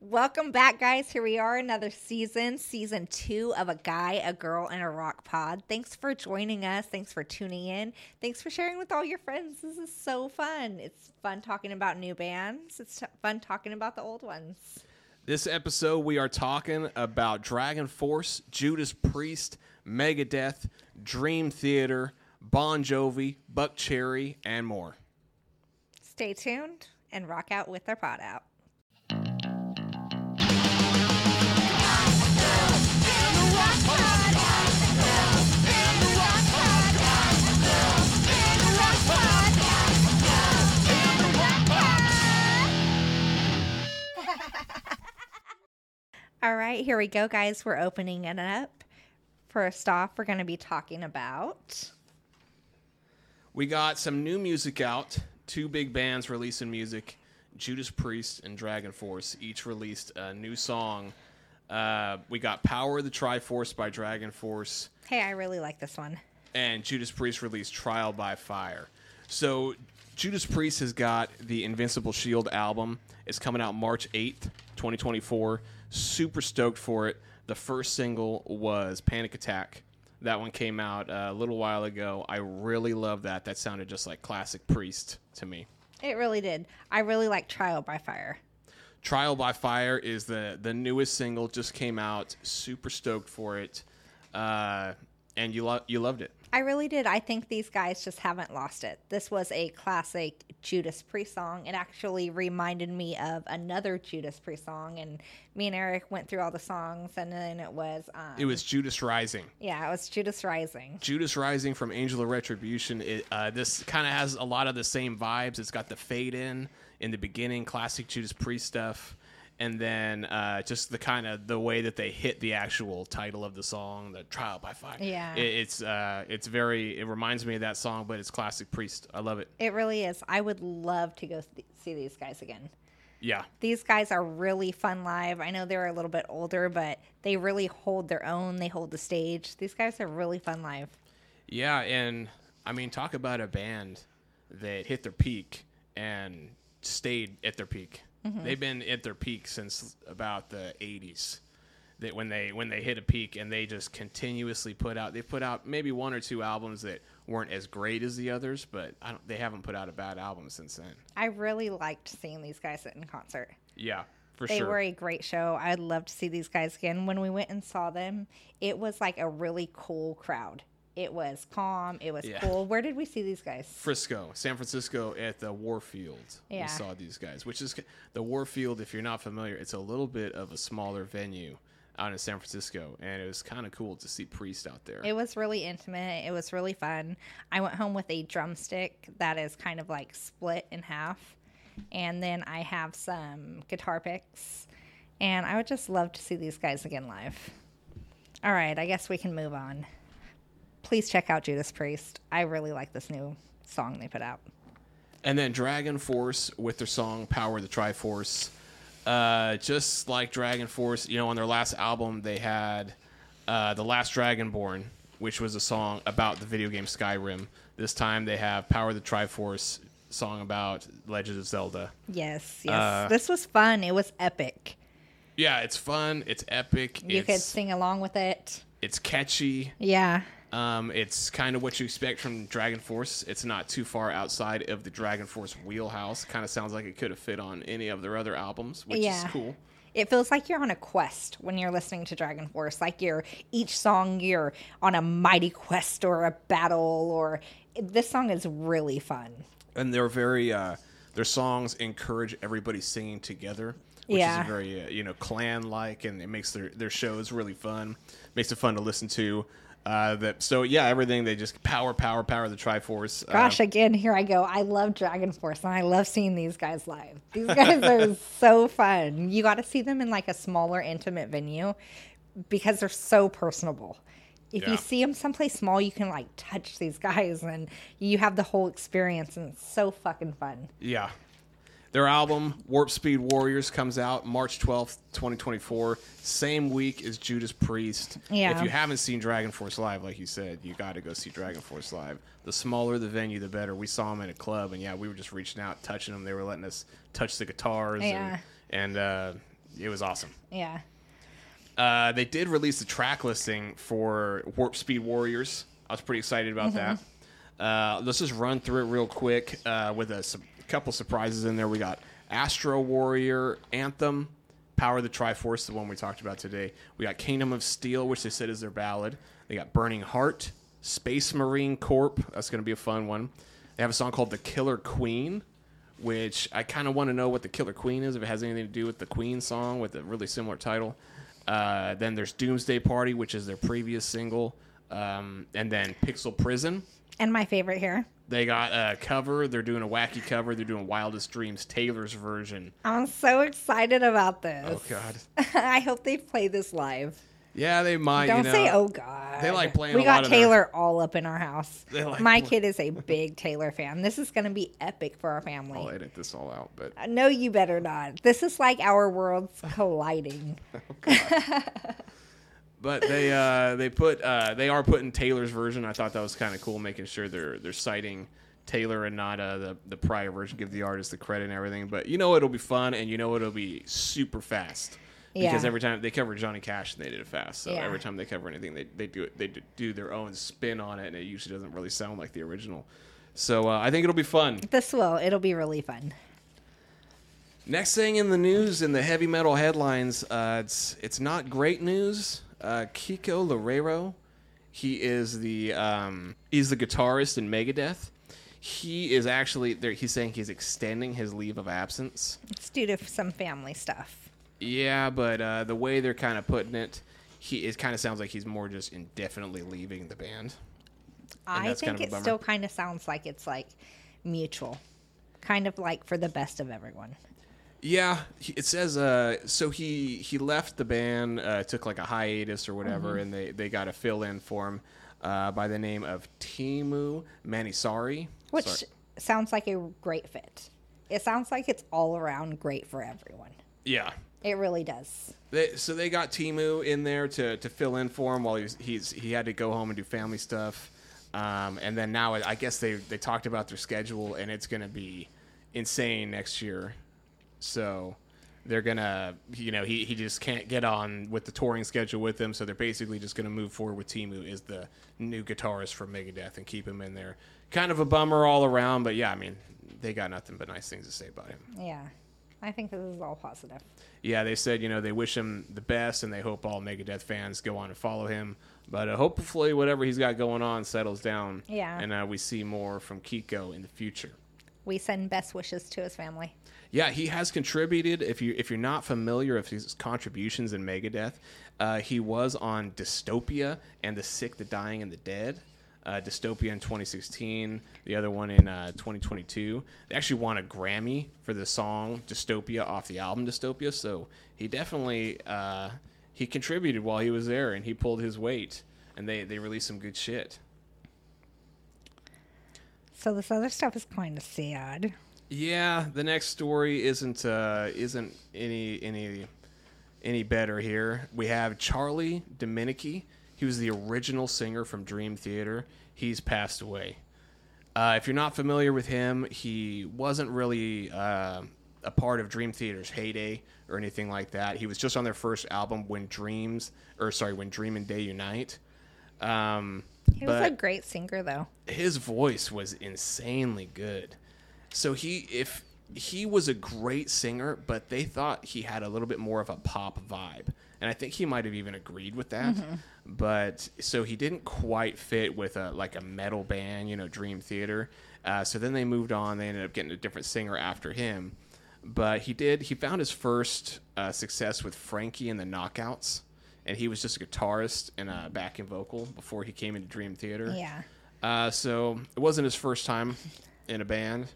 Welcome back, guys. Here we are, another season, season two of A Guy, a Girl, and a Rock Pod. Thanks for joining us. Thanks for tuning in. Thanks for sharing with all your friends. This is so fun. It's fun talking about new bands, it's t- fun talking about the old ones. This episode, we are talking about DragonForce, Judas Priest, Megadeth, Dream Theater, Bon Jovi, Buckcherry, and more. Stay tuned and rock out with our pod out. All right, here we go, guys. We're opening it up. First off, we're going to be talking about. We got some new music out. Two big bands releasing music Judas Priest and DragonForce each released a new song. Uh, we got Power of the Triforce by DragonForce, Hey, I really like this one. and Judas Priest released Trial by Fire. So, Judas Priest has got the Invincible Shield album. It's coming out March 8th, 2024. Super stoked for it. The first single was Panic Attack. That one came out uh, a little while ago. I really love that. That sounded just like classic Priest to me. It really did. I really like Trial by Fire. Trial by Fire is the the newest single. Just came out. Super stoked for it, uh, and you lo- you loved it. I really did. I think these guys just haven't lost it. This was a classic Judas Priest song. It actually reminded me of another Judas Priest song, and me and Eric went through all the songs, and then it was, um, It was Judas Rising. yeah, it was Judas Rising. Judas Rising from Angel of Retribution. It, uh, this kind of has a lot of the same vibes. It's got the fade in in the beginning, classic Judas Priest stuff, and then uh, just the kind of the way that they hit the actual title of the song, the Trial by Fire. Yeah. It- it's uh, it's very. It reminds me of that song, but it's classic Priest. I love it. It really is. I would love to go th- see these guys again. Yeah. These guys are really fun live. I know they're a little bit older, but they really hold their own. They hold the stage. These guys are really fun live. Yeah, and I mean, talk about a band that hit their peak and stayed at their peak. Mm-hmm. They've been at their peak since about the '80s. That when they when they hit a peak and they just continuously put out, they put out maybe one or two albums that weren't as great as the others, but I don't, they haven't put out a bad album since then. I really liked seeing these guys in concert. Yeah, for They sure. They were a great show. I'd love to see these guys again. When we went and saw them, it was like a really cool crowd. It was calm. It was Yeah. cool. Where did we see these guys? Frisco, San Francisco at the Warfield. Yeah. We saw these guys, which is the Warfield. If you're not familiar, it's a little bit of a smaller venue out in San Francisco, and it was kind of cool to see Priest out there. It was really intimate. It was really fun. I went home with a drumstick that is kind of like split in half. And then I have some guitar picks. And I would just love to see these guys again live. All right, I guess we can move on. Please check out Judas Priest. I really like this new song they put out. and then DragonForce with their song "Power of the Triforce." Uh, just like DragonForce, you know, on their last album, they had uh, "The Last Dragonborn," which was a song about the video game Skyrim. This time, they have "Power of the Triforce," song about Legend of Zelda. Yes, yes. Uh, this was fun. It was epic. Yeah, it's fun. It's epic. You it's, could sing along with it. It's catchy. Yeah. Um, it's kind of what you expect from DragonForce. It's not too far outside of the DragonForce wheelhouse. Kind of sounds like it could have fit on any of their other albums, which Yeah. is cool. It feels like you're on a quest when you're listening to DragonForce. Like you're each song you're on a mighty quest or a battle or this song is really fun. And they're very. Uh, their songs encourage everybody singing together, which Yeah. is very uh, you know clan like, and it makes their their shows really fun. Makes it fun to listen to. Uh, that so yeah, everything they just power, power, power the Triforce. Uh, Gosh, again, here I go. I love DragonForce and I love seeing these guys live. These guys are so fun. You got to see them in like a smaller, intimate venue because they're so personable. If Yeah. you see them someplace small, you can like touch these guys and you have the whole experience and it's so fucking fun. Yeah. Their album, Warp Speed Warriors, comes out March 12th, 2024. Same week as Judas Priest. Yeah. If you haven't seen DragonForce Live, like you said, you got to go see DragonForce Live. The smaller the venue, the better. We saw them in a club, and yeah, we were just reaching out, touching them. They were letting us touch the guitars. Yeah. And, and uh, it was awesome. Yeah. Uh, they did release the track listing for Warp Speed Warriors. I was pretty excited about that. Uh, let's just run through it real quick uh, with a, su- couple surprises in there. We got Astro Warrior Anthem, Power of the Triforce, the one we talked about today. We got Kingdom of Steel, which they said is their ballad. They got Burning Heart, Space Marine Corp. That's going to be a fun one. They have a song called The Killer Queen, which I kind of want to know what the Killer Queen is, if it has anything to do with the Queen song with a really similar title. Uh, then there's Doomsday Party, which is their previous single. Um, and then Pixel Prison. And my favorite here. They got a cover. They're doing a wacky cover. They're doing Wildest Dreams Taylor's version. I'm so excited about this. Oh God. I hope they play this live. Yeah, they might. Don't you know. say oh god. They like playing We a got lot of their- Taylor all up in our house. Like My play- kid is a big Taylor fan. This is going to be epic for our family. I'll edit this all out, but No, you better not. This is like our worlds colliding. Oh, but they uh, they put uh, they are putting Taylor's version. I thought that was kind of cool, making sure they're they're citing Taylor and not uh, the the prior version. Give the artist the credit and everything. But you know it'll be fun, and you know it'll be super fast. Because Yeah. every time they cover Johnny Cash, and they did it fast. So Yeah. every time they cover anything, they, they do it. They do their own spin on it, and it usually doesn't really sound like the original. So uh, I think it'll be fun. This will. It'll be really fun. Next thing in the news in the heavy metal headlines, uh, it's it's not great news. Uh, Kiko Loureiro, he is the um, he's the guitarist in Megadeth. He is actually there. He's saying he's extending his leave of absence. It's due to some family stuff. Yeah, but uh, the way they're kind of putting it, he it kind of sounds like he's more just indefinitely leaving the band. I that's kind think of it still kind of sounds like it's like mutual, kind of like for the best of everyone. Yeah, it says uh, so he he left the band, uh, took like a hiatus or whatever, and they they got a fill in for him uh, by the name of Teemu Mäntysaari. Which Sorry. sounds like a great fit. It sounds like it's all around great for everyone. yeah. It really does. They, so they got Teemu in there to, to fill in for him while he was, he's he had to go home and do family stuff, um, and then now I guess they they talked about their schedule and it's gonna be insane next year, so they're gonna you know he, he just can't get on with the touring schedule with them, so they're basically just gonna move forward with Teemu as the new guitarist for Megadeth and keep him in there. Kind of a bummer all around, but yeah, I mean they got nothing but nice things to say about him. Yeah. I think this is all positive. yeah, they said you know they wish him the best and they hope all Megadeth fans go on and follow him. But uh, hopefully, whatever he's got going on settles down. Yeah. and uh, we see more from Kiko in the future. We send best wishes to his family. Yeah, he has contributed. If you if you're not familiar with his contributions in Megadeth, uh, he was on Dystopia and the Sick, the Dying, and the Dead. Uh, Dystopia in 2016, the other one in uh, 2022. They actually won a Grammy for the song Dystopia off the album Dystopia. So he definitely uh, he contributed while he was there, and he pulled his weight. And they they released some good shit. So this other stuff is kind of sad. Yeah, the next story isn't uh, isn't any any any better here. We have Charlie Dominici. He was the original singer from Dream Theater. He's passed away. Uh, if you're not familiar with him, he wasn't really uh, a part of Dream Theater's heyday or anything like that. He was just on their first album, When Dreams, or sorry, When Dream and Day Unite. Um, He was a great singer, though. his voice was insanely good. So he if he was a great singer, but they thought he had a little bit more of a pop vibe. And I think he might have even agreed with that. But so he didn't quite fit with a like a metal band, you know, Dream Theater. Uh, so then they moved on. They ended up getting a different singer after him. But he did. He found his first uh, success with Frankie and the Knockouts, and he was just a guitarist and a backing vocal before he came into Dream Theater. Yeah. Uh, so it wasn't his first time in a band.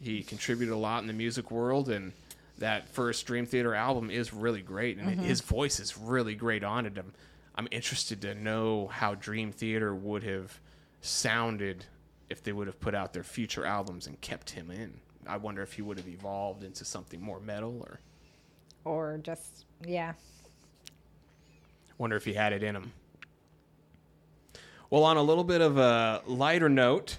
He contributed a lot in the music world, and that first Dream Theater album is really great, and his voice is really great on it. I'm, I'm interested to know how Dream Theater would have sounded if they would have put out their future albums and kept him in. I wonder if he would have evolved into something more metal, or Or just, yeah. Wonder if he had it in him. Well, on a little bit of a lighter note,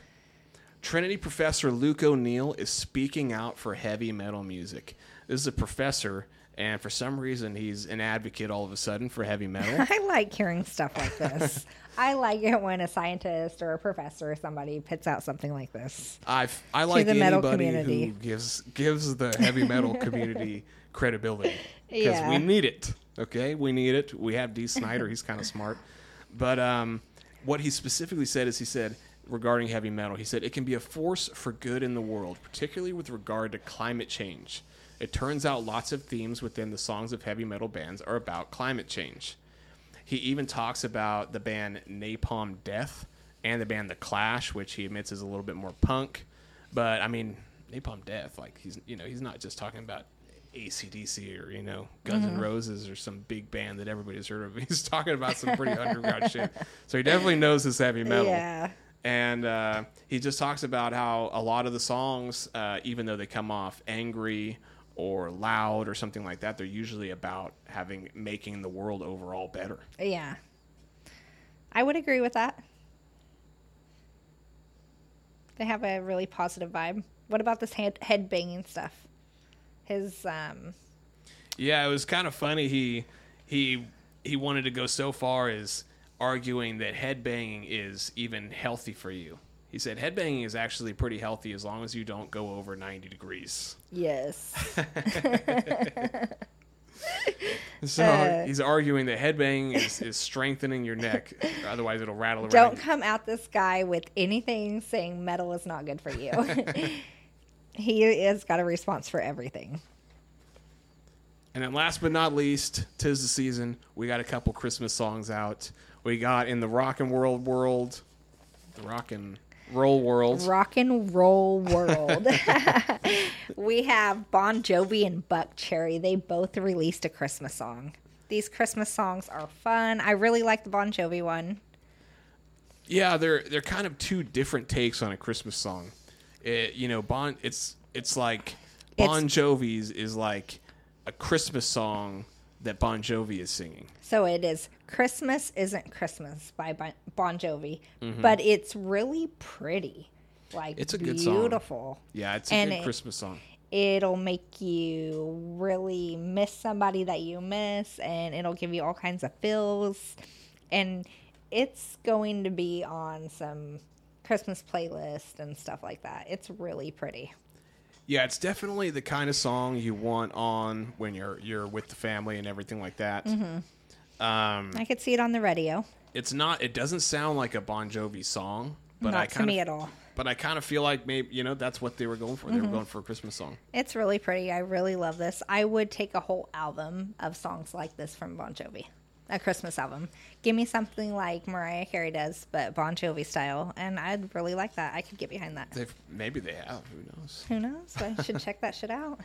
Trinity professor Luke O'Neill is speaking out for heavy metal music. This is a professor, and for some reason he's an advocate all of a sudden for heavy metal. I like hearing stuff like this. I like it when a scientist or a professor or somebody puts out something like this. I I like the metal anybody community. who gives gives the heavy metal community credibility because Yeah. we need it. Okay, we need it. We have Dee Snider; he's kind of smart. But um, what he specifically said is he said regarding heavy metal, he said it can be a force for good in the world, particularly with regard to climate change. It turns out lots of themes within the songs of heavy metal bands are about climate change. He even talks about the band Napalm Death and the band The Clash, which he admits is a little bit more punk. But I mean, Napalm Death, like he's you know he's not just talking about AC/DC or you know Guns N' Roses or some big band that everybody's heard of. He's talking about some pretty underground shit. So he definitely knows his heavy metal. Yeah. And uh, he just talks about how a lot of the songs, uh, even though they come off angry or loud or something like that, they're usually about having making the world overall better. Yeah. I would agree with that. They have a really positive vibe. What about this head, head banging stuff? His um Yeah, it was kind of funny. He he he wanted to go so far as arguing that headbanging is even healthy for you. He said headbanging is actually pretty healthy as long as you don't go over 90 degrees. yes. So Uh, he's arguing that headbanging is, is strengthening your neck, otherwise it'll rattle around. Don't come at this guy with anything saying metal is not good for you. he has got a response for everything. And then last but not least, tis the season. We got a couple Christmas songs out. We got in the rock and world world, the rock and roll world. Rock and roll world. we have Bon Jovi and Buckcherry. They both released a Christmas song. These Christmas songs are fun. I really like the Bon Jovi one. Yeah, they're they're kind of two different takes on a Christmas song. It, you know, Bon it's it's like Bon Jovi's is like a Christmas song that Bon Jovi is singing. So it is Christmas Isn't Christmas by Bon- Bon Jovi, but it's really pretty. Like Mm-hmm. It's a good song. beautiful. Yeah, it's a And good it- Christmas song. It'll make you really miss somebody that you miss, and it'll give you all kinds of feels. And it's going to be on some Christmas playlist and stuff like that. It's really pretty. Yeah, it's definitely the kind of song you want on when you're you're with the family and everything like that. Mm-hmm. Um, I could see it on the radio. it's not. It doesn't sound like a Bon Jovi song, but I Not to kind me of, at all. but I kind of feel like maybe you know that's what they were going for. They Mm-hmm. were going for a Christmas song. It's really pretty. I really love this. I would take a whole album of songs like this from Bon Jovi, a Christmas album. Give me something like Mariah Carey does, but Bon Jovi style, and I'd really like that. I could get behind that. They've, maybe they have. Who knows? Who knows? I should check that shit out.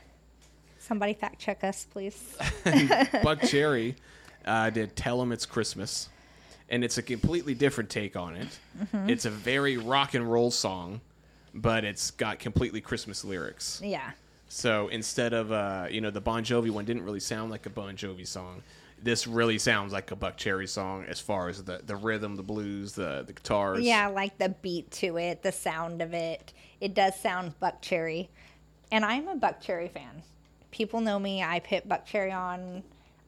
Somebody fact check us, please. Buck Cherry uh, did "Tell 'Em It's Christmas," and it's a completely different take on it. Mm-hmm. It's a very rock and roll song, but it's got completely Christmas lyrics. Yeah. So instead of uh, you know the Bon Jovi one didn't really sound like a Bon Jovi song. This really sounds like a Buckcherry song as far as the, the rhythm, the blues, the the guitars. Yeah, like the beat to it, the sound of it. It does sound Buckcherry. And I'm a Buckcherry fan. People know me. I put Buckcherry on.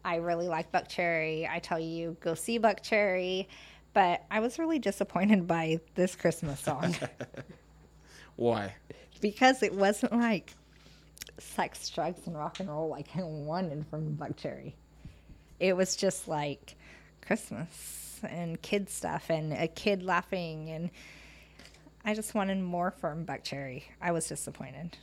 I really like Buckcherry. I tell you, go see Buckcherry. But I was really disappointed by this Christmas song Why? because it wasn't like sex, drugs, and rock and roll like I wanted from Buckcherry. It was just like Christmas and kid stuff and a kid laughing and I just wanted more from Buckcherry. I was disappointed.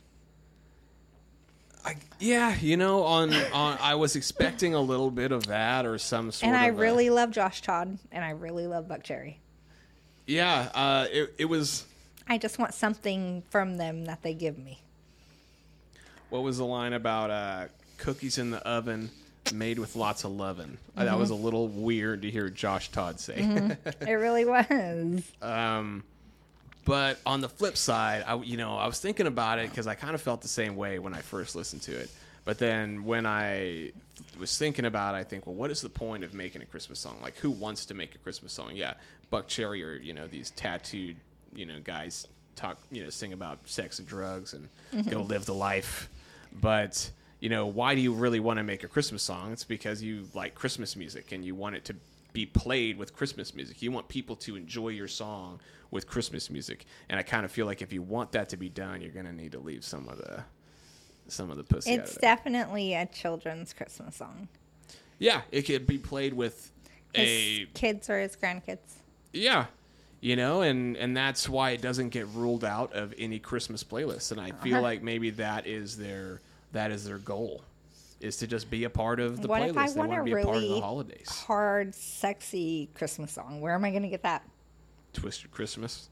I, yeah, you know, on on I was expecting a little bit of that or some sort And I of. a- really love Josh Todd and I really love Buckcherry. yeah, uh, it it was. I just want something from them that they give me. What was the line about uh, cookies in the oven made with lots of lovin'? Uh, That was a little weird to hear Josh Todd say. It really was. Um, but on the flip side, I you know I was thinking about it because I kind of felt the same way when I first listened to it. But then when I was thinking about it, I think, well, what is the point of making a Christmas song? Like, who wants to make a Christmas song? Yeah, Buckcherry or you know these tattooed you know guys talk you know sing about sex and drugs and go live the life. But you know, why do you really want to make a Christmas song? It's because you like Christmas music and you want it to be played with Christmas music. You want people to enjoy your song with Christmas music. And I kind of feel like if you want that to be done, you're going to need to leave some of the some of the pussy out It's definitely a children's Christmas song. Yeah, it could be played with His a kids or his grandkids. yeah, you know, and and that's why it doesn't get ruled out of any Christmas playlist. And I feel Uh-huh. like maybe that is their that is their goal, is to just be a part of the What if I playlist. They want want to be a part of the holidays. Hard, sexy Christmas song. Where am I going to get that? Twisted Christmas.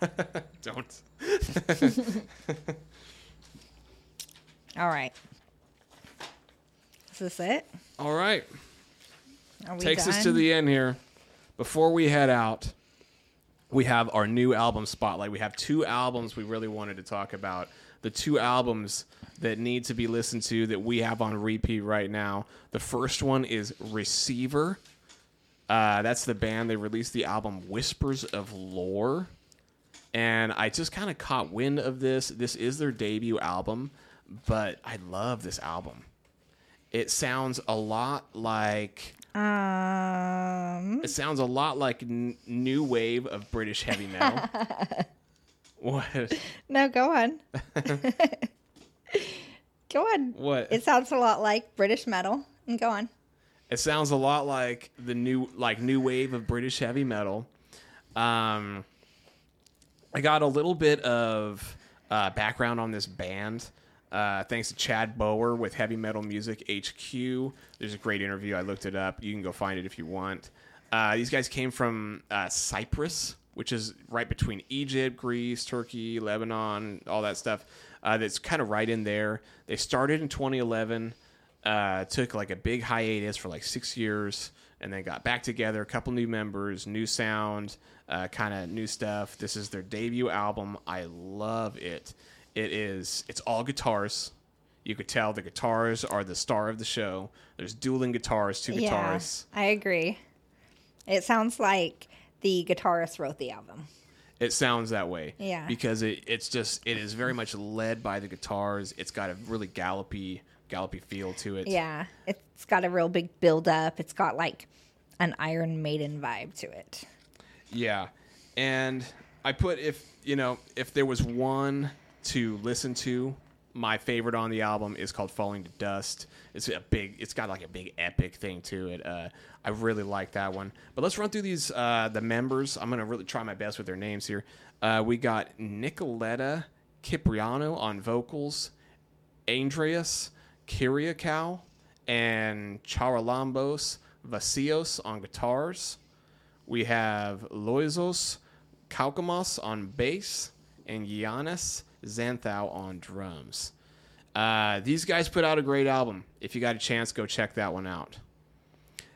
Don't. All right. Is this it? All right. Are we takes us to the end here. Before we head out, we have our new album spotlight. We have two albums we really wanted to talk about. The two albums that need to be listened to that we have on repeat right now. The first one is Receiver. Uh, that's the band. They released the album Whispers of Lore. And I just kind of caught wind of this. This is their debut album, but I love this album. It sounds a lot like Um, it sounds a lot like n- new wave of British heavy metal. what? no, go on. go on. What? It sounds a lot like British metal. And go on. It sounds a lot like the new like new wave of British heavy metal. Um, I got a little bit of uh, background on this band. Uh, thanks to Chad Bowar with Heavy Metal Music HQ. There's a great interview. I looked it up. You can go find it if you want. Uh, these guys came from uh, Cyprus, which is right between Egypt, Greece, Turkey, Lebanon, all that stuff. Uh, that's kind of right in there. They started in 2011 uh, took like a big hiatus for like six years and then got back together a couple new members new sound uh, kind of new stuff this is their debut album i love it it is it's all guitars you could tell the guitars are the star of the show there's dueling guitars two guitars Yeah, I agree. It sounds like the guitarist wrote the album. it sounds that way Yeah. because it, it's just it is very much led by the guitars it's got a really gallopy gallopy feel to it Yeah, it's got a real big build up. It's got like an Iron Maiden vibe to it. Yeah. And I put if you know, if there was one to listen to, my favorite on the album is called Falling to Dust. It's a big it's got like a big epic thing to it. Uh, I really like that one. But let's run through these uh, the members. I'm gonna really try my best with their names here. Uh, we got Nicoletta Cipriano on vocals, Andreas Kiriakou, and Charalambos Vasios on guitars. We have Loizos Kaukamos on bass and Giannis Xanthau on drums. Uh, these guys put out a great album. If you got a chance, go check that one out.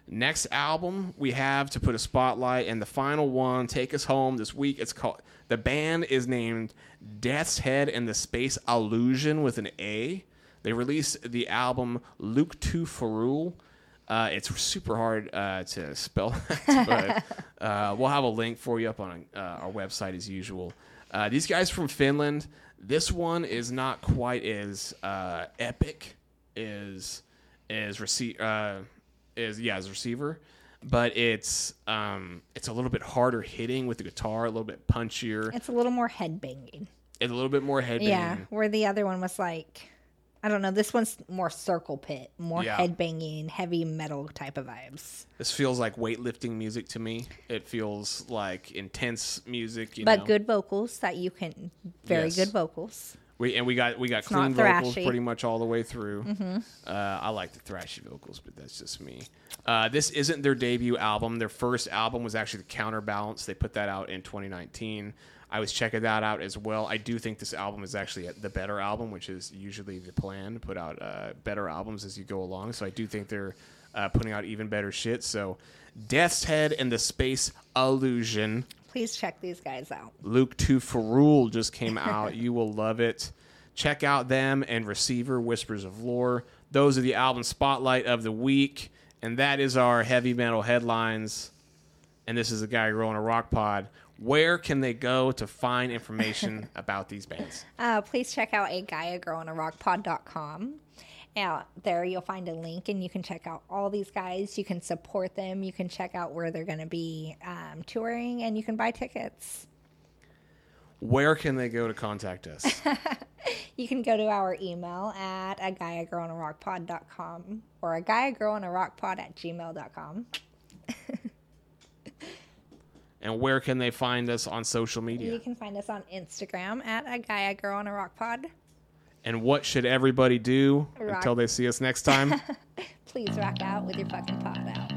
Next album we have to put a spotlight, and the final one, take us home this week. It's called the band is named Death's Head and the Space Illusion with an A. They released the album Luke to Ferul. Uh, it's super hard uh, to spell, but uh, we'll have a link for you up on uh, our website as usual. Uh, these guys from Finland. This one is not quite as uh, epic as as receive uh, is yeah as receiver, but it's um, it's a little bit harder hitting with the guitar, a little bit punchier, It's a little more head banging. and a little bit more headbanging. Yeah, where the other one was like, I don't know. This one's more circle pit, more Yeah. head banging, heavy metal type of vibes, This feels like weightlifting music to me. It feels like intense music, you but know. good vocals that you can very Yes. good vocals. We and we got we got It's clean vocals. Mm-hmm. pretty much all the way through. Uh, I like the thrashy vocals, but that's just me. Uh, this isn't their debut album. Their first album was actually the Counterbalance. They put that out in 2019. I was checking that out as well. I do think this album is actually the better album, which is usually the plan, put out uh, better albums as you go along. So I do think they're uh, putting out even better shit. So Death's Head and the Space Illusion. Please check these guys out. Luke to just came out. you will love it. Check out them and Receiver Whispers of Lore. Those are the album spotlight of the week, and that is our heavy metal headlines. And this is a guy growing a rock pod. Where can they go to find information about these bands? Uh, please check out a Gaia Girl in a Rock Pod.com. out there you'll find a link and you can check out all these guys you can support them you can check out where they're going to be um, touring and you can buy tickets Where can they go to contact us? you can go to our email at a guy a girl and a rock pod.com or a guy a girl and a rock pod at gmail.com and where can they find us on social media? you can find us on instagram at a guy a girl on a rock pod And what should everybody do Rock. until they see us next time? please rock out with your fucking pod out